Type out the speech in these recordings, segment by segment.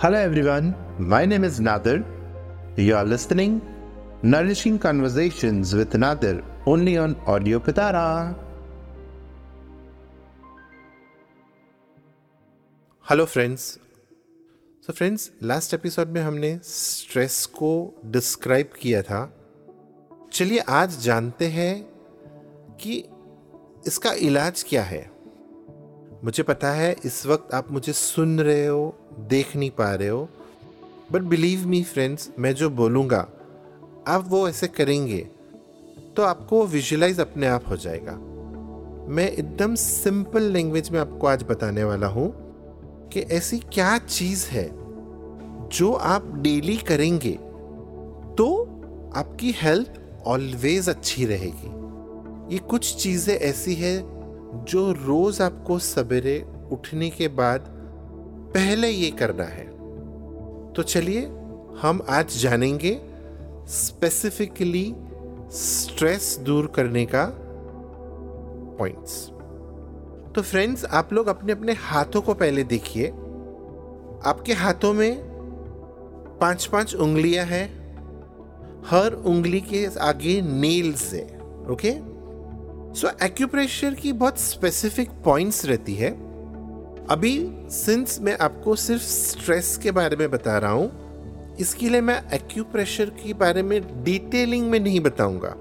Hello everyone, my name is Nadir. You are listening Nourishing Conversations with Nadir only on Audio Pitara. Hello friends so friends last episode में हमने stress को describe किया था चलिए आज जानते हैं कि इसका इलाज क्या है मुझे पता है इस वक्त आप मुझे सुन रहे हो, देख नहीं पा रहे हो। बट बिलीव मी फ्रेंड्स मैं जो बोलूँगा, आप वो ऐसे करेंगे तो आपको विजुलाइज अपने आप हो जाएगा। मैं एकदम सिंपल लैंग्वेज में आपको आज बताने वाला हूँ कि ऐसी क्या चीज़ है जो आप डेली करेंगे तो आपकी हेल्थ ऑलवेज अच्छी रहेगी। ये कुछ चीज़ें ऐसी है जो रोज़ आपको सवेरे उठने के बाद पहले ये करना है। तो चलिए, हम आज जानेंगे स्पेसिफिकली स्ट्रेस दूर करने का पॉइंट्स तो फ्रेंड्स आप लोग अपने अपने हाथों को पहले देखिए। आपके हाथों में पाँच पाँच उंगलियाँ हैं। हर उंगली के आगे नेल्स है ओके सो एक्यूप्रेशर की बहुत स्पेसिफिक पॉइंट्स रहती है। अभी सिंस मैं आपको सिर्फ़ स्ट्रेस के बारे में बता रहा हूँ, इसके लिए मैं एक्यूप्रेशर के बारे में डिटेलिंग में नहीं बताऊँगा।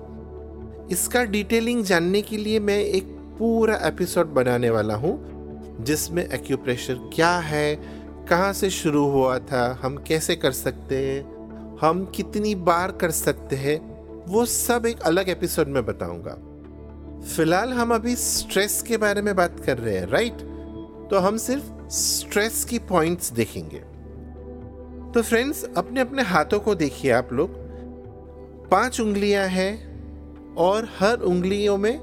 इसका डिटेलिंग जानने के लिए मैं एक पूरा एपिसोड बनाने वाला हूँ, जिसमें एक्यूप्रेशर क्या है, कहाँ से शुरू हुआ था, हम कैसे कर सकते हैं, हम कितनी बार कर सकते हैं, वो सब एक अलग एपिसोड में बताऊँगा। फ़िलहाल हम अभी स्ट्रेस के बारे में बात कर रहे हैं राइट तो हम सिर्फ़ स्ट्रेस की पॉइंट्स देखेंगे। तो फ्रेंड्स अपने अपने हाथों को देखिए आप लोग। पाँच उंगलियाँ हैं और हर उंगलियों में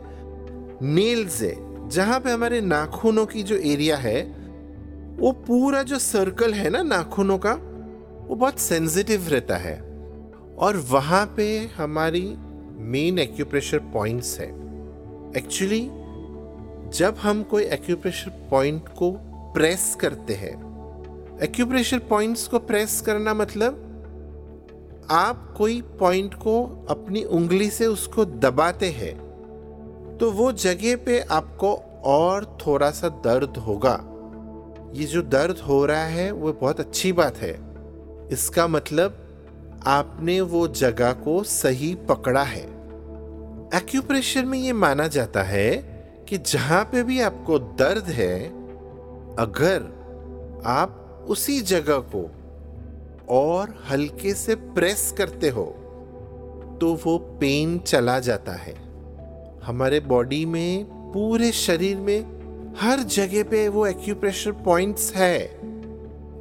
नेल्स है, जहाँ पे हमारे नाखूनों की जो एरिया है, वो पूरा जो सर्कल है ना नाखूनों का, वो बहुत सेंसिटिव रहता है। और वहाँ पे हमारी मेन एक्यूप्रेशर पॉइंट्स है। एक्चुअली जब हम कोई एक्यूप्रेशर पॉइंट को प्रेस करते हैं एक्यूप्रेशर पॉइंट्स को प्रेस करना मतलब आप कोई पॉइंट को अपनी उंगली से उसको दबाते हैं तो वो जगह पे आपको और थोड़ा सा दर्द होगा। ये जो दर्द हो रहा है, वो बहुत अच्छी बात है। इसका मतलब आपने वो जगह को सही पकड़ा है। एक्यूप्रेशर में ये माना जाता है कि जहाँ पे भी आपको दर्द है, अगर आप उसी जगह को और हल्के से प्रेस करते हो तो वो पेन चला जाता है। हमारे बॉडी में, पूरे शरीर में, हर जगह पे वो एक्यूप्रेशर पॉइंट्स है।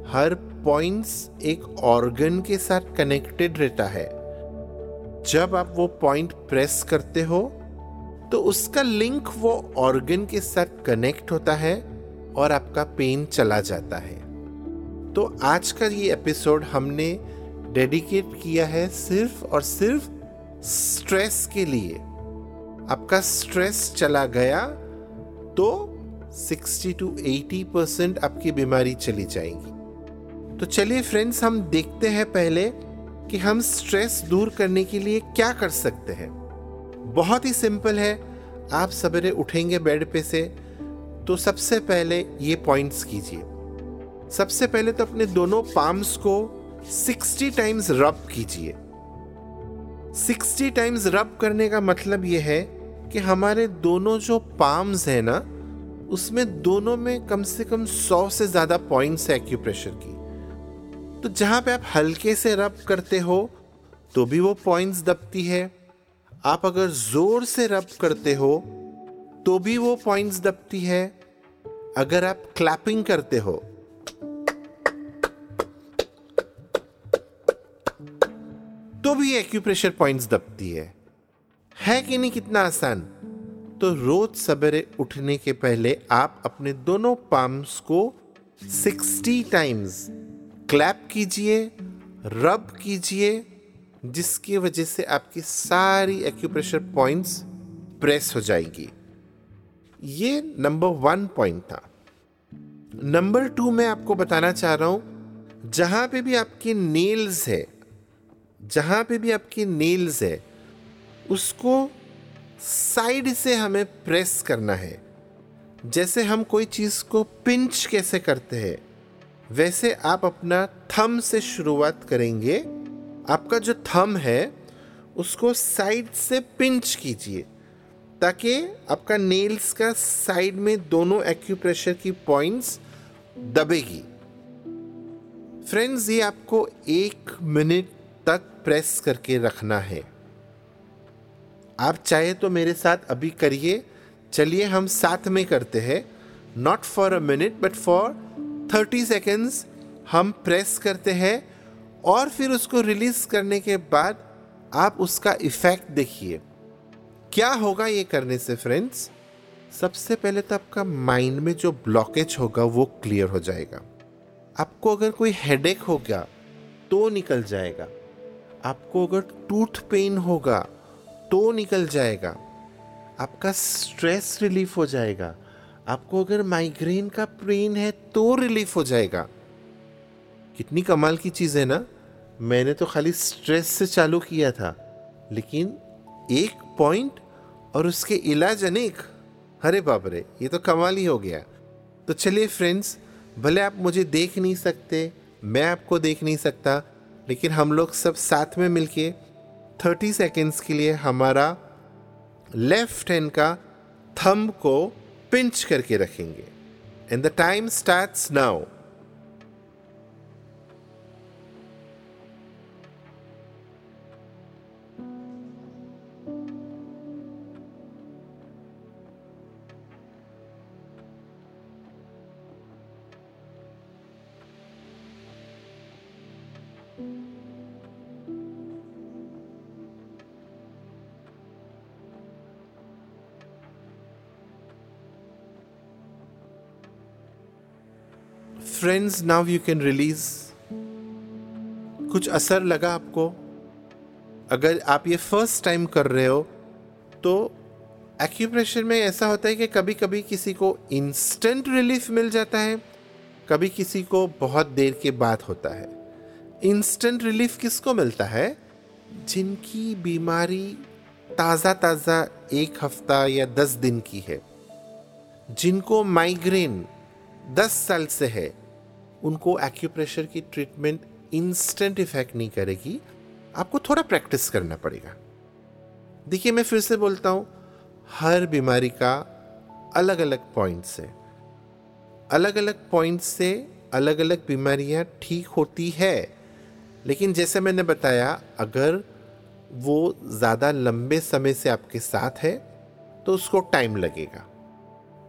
हर पॉइंट्स एक ऑर्गन के साथ कनेक्टेड रहता है। जब आप वो पॉइंट प्रेस करते हो तो उसका लिंक वो ऑर्गन के साथ कनेक्ट होता है और आपका पेन चला जाता है। तो आज का ये एपिसोड हमने डेडिकेट किया है सिर्फ़ और सिर्फ़ स्ट्रेस के लिए। आपका स्ट्रेस चला गया तो 60 टू 80 परसेंट आपकी बीमारी चली जाएगी। तो चलिए फ्रेंड्स हम देखते हैं पहले कि हम स्ट्रेस दूर करने के लिए क्या कर सकते हैं। बहुत ही सिंपल है, आप सवेरे उठेंगे बेड पे से तो सबसे पहले ये पॉइंट्स कीजिए। सबसे पहले तो अपने दोनों पाम्स को 60 टाइम्स रब कीजिए। 60 टाइम्स रब करने का मतलब यह है कि हमारे दोनों जो पाम्स है ना, उसमें दोनों में कम से कम 100 से ज़्यादा पॉइंट्स है एक्यूप्रेशर की। तो जहाँ पे आप हल्के से रब करते हो तो भी वो पॉइंट्स दबती है। आप अगर ज़ोर से रब करते हो तो भी वो पॉइंट्स दबती है। अगर आप क्लैपिंग करते हो तो भी एक्यूप्रेशर पॉइंट्स दबती है। है कि नहीं कितना आसान? तो रोज सवेरे उठने के पहले आप अपने दोनों पाम्स को 60 टाइम्स क्लैप कीजिए, रब कीजिए, जिसकी वजह से आपकी सारी एक्यूप्रेशर पॉइंट्स प्रेस हो जाएगी। ये नंबर वन पॉइंट था। नंबर टू मैं आपको बताना चाह रहा हूँ, जहाँ पे भी आपके नेल्स है, जहाँ पे भी आपके नेल्स है, उसको साइड से हमें प्रेस करना है। जैसे हम कोई चीज़ को पिंच कैसे करते हैं वैसे आप अपना थम से शुरुआत करेंगे। आपका जो थम है, उसको साइड से पिंच कीजिए, ताकि आपका नेल्स का साइड में दोनों एक्यूप्रेशर की पॉइंट्स दबेगी। फ्रेंड्स ये आपको एक मिनट तक प्रेस करके रखना है। आप चाहे तो मेरे साथ अभी करिए। चलिए हम साथ में करते हैं। Not for a minute but for thirty seconds हम प्रेस करते हैं और फिर उसको रिलीज़ करने के बाद आप उसका इफ़ेक्ट देखिए। क्या होगा ये करने से फ्रेंड्स सबसे पहले तो आपका माइंड में जो ब्लॉकेज होगा वो क्लियर हो जाएगा। आपको अगर कोई हेडेक होगा तो निकल जाएगा। आपको अगर टूथ पेन होगा तो निकल जाएगा। आपका स्ट्रेस रिलीफ हो जाएगा। आपको अगर माइग्रेन का पेन है तो रिलीफ हो जाएगा। कितनी कमाल की चीज़ है ना? मैंने तो खाली स्ट्रेस से चालू किया था, लेकिन एक पॉइंट और उसके इलाज अनेक। अरे बाप रे, ये तो कमाल ही हो गया। तो चलिए फ्रेंड्स भले आप मुझे देख नहीं सकते, मैं आपको देख नहीं सकता, लेकिन हम लोग सब साथ में मिलके थर्टी सेकेंड्स के लिए हमारा लेफ़्ट हैंड का थंब को पिंच करके रखेंगे। And the time starts now friends now you can release कुछ असर लगा आपको? अगर आप ये फ़र्स्ट टाइम कर रहे हो तो एक्यूप्रेशर में ऐसा होता है कि कभी कभी किसी को इंस्टेंट रिलीफ मिल जाता है, कभी किसी को बहुत देर के बाद होता है। इंस्टेंट रिलीफ किसको मिलता है? जिनकी बीमारी ताज़ा ताज़ा एक हफ़्ता या दस दिन की है। जिनको माइग्रेन दस साल से है, उनको एक्यूप्रेशर की ट्रीटमेंट इंस्टेंट इफ़ेक्ट नहीं करेगी। आपको थोड़ा प्रैक्टिस करना पड़ेगा। देखिए, मैं फिर से बोलता हूँ, हर बीमारी का अलग अलग पॉइंट से अलग अलग पॉइंट से अलग अलग बीमारियाँ ठीक होती है। लेकिन जैसे मैंने बताया, अगर वो ज़्यादा लंबे समय से आपके साथ है तो उसको टाइम लगेगा।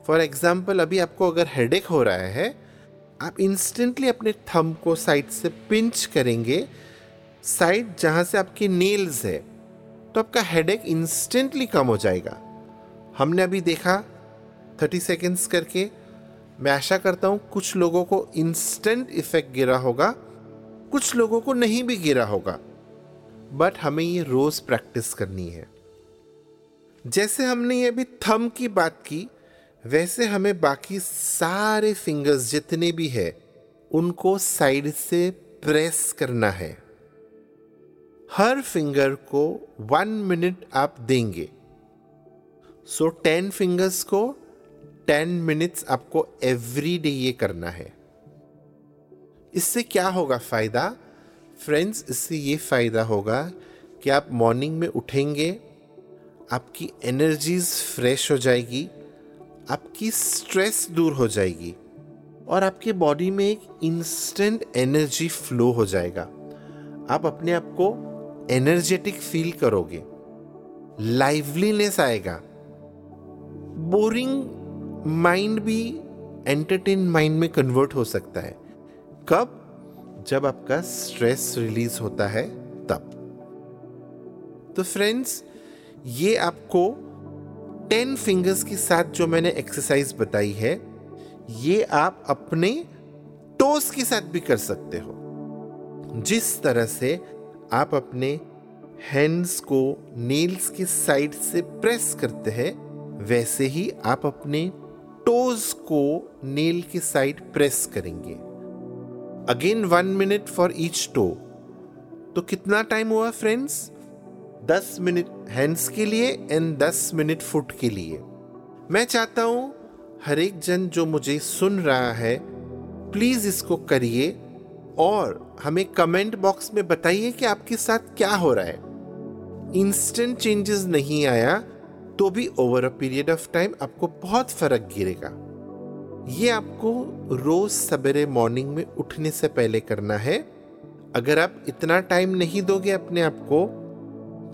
फॉर एग्ज़ाम्पल अभी आपको अगर हेडेक हो रहा है, आप इंस्टेंटली अपने थम को साइड से पिंच करेंगे। साइड जहाँ से आपकी नेल्स है तो आपका हेडेक इंस्टेंटली कम हो जाएगा। हमने अभी देखा थर्टी सेकेंड्स करके, मैं आशा करता हूँ कुछ लोगों को इंस्टेंट इफ़ेक्ट गिरा होगा, कुछ लोगों को नहीं भी गिरा होगा। बट हमें ये रोज प्रैक्टिस करनी है। जैसे हमने ये अभी थम की बात की वैसे हमें बाकी सारे फिंगर्स जितने भी है, उनको साइड से प्रेस करना है। हर फिंगर को वन मिनट आप देंगे। सो टेन फिंगर्स को टेन मिनट्स आपको एवरी डे ये करना है। इससे क्या होगा फ़ायदा? फ्रेंड्स इससे ये फ़ायदा होगा कि आप मॉर्निंग में उठेंगे, आपकी एनर्जीज फ्रेश हो जाएगी आपकी स्ट्रेस दूर हो जाएगी और आपके बॉडी में एक इंस्टेंट एनर्जी फ्लो हो जाएगा। आप अपने आप को एनर्जेटिक फील करोगे। लाइवलीनेस आएगा। बोरिंग माइंड भी एंटरटेन माइंड में कन्वर्ट हो सकता है। कब? जब आपका स्ट्रेस रिलीज़ होता है, तब। तो फ्रेंड्स ये आपको टेन फिंगर्स के साथ जो मैंने एक्सरसाइज बताई है, ये आप अपने टोस के साथ भी कर सकते हो। जिस तरह से आप अपने हैंड्स को नेल्स के साइड से प्रेस करते हैं, वैसे ही आप अपने टोज को नेल के साइड प्रेस करेंगे। Again one minute for each toe तो कितना टाइम हुआ फ्रेंड्स दस मिनट हैंड्स के लिए एंड दस मिनट फुट के लिए। मैं चाहता हूँ, हर एक जन जो मुझे सुन रहा है प्लीज़ इसको करिए और हमें कमेंट बॉक्स में बताइए कि आपके साथ क्या हो रहा है। इंस्टेंट चेंजेस नहीं आया तो भी over a period of time आपको बहुत फ़र्क गिरेगा। ये आपको रोज सवेरे मॉर्निंग में उठने से पहले करना है। अगर आप इतना टाइम नहीं दोगे अपने आप को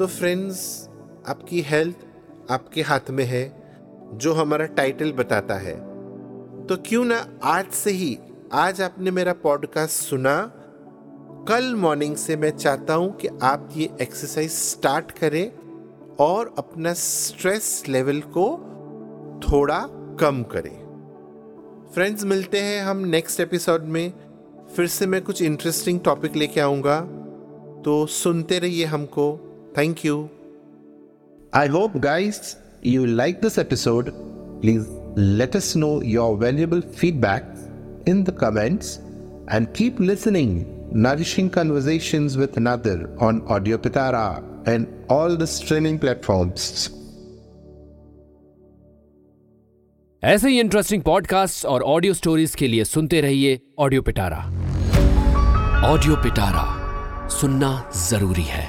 तो फ्रेंड्स आपकी हेल्थ आपके हाथ में है, जो हमारा टाइटल बताता है। तो क्यों ना आज से ही, आज आपने मेरा पॉडकास्ट सुना, कल मॉर्निंग से मैं चाहता हूँ कि आप ये एक्सरसाइज स्टार्ट करें और अपना स्ट्रेस लेवल को थोड़ा कम करें। फ्रेंड्स मिलते हैं हम नेक्स्ट एपिसोड में। फिर से मैं कुछ इंटरेस्टिंग टॉपिक लेके आऊँगा। तो सुनते रहिए हमको। Thank you I hope, guys, you like this episode. Please let us know your valuable feedback in the comments and keep listening. Nourishing Conversations with Another on Audio Pitara and all the streaming platforms. ऐसे ही interesting podcast और audio stories के लिए सुनते रहिए audio पिटारा audio पिटारा सुनना जरूरी है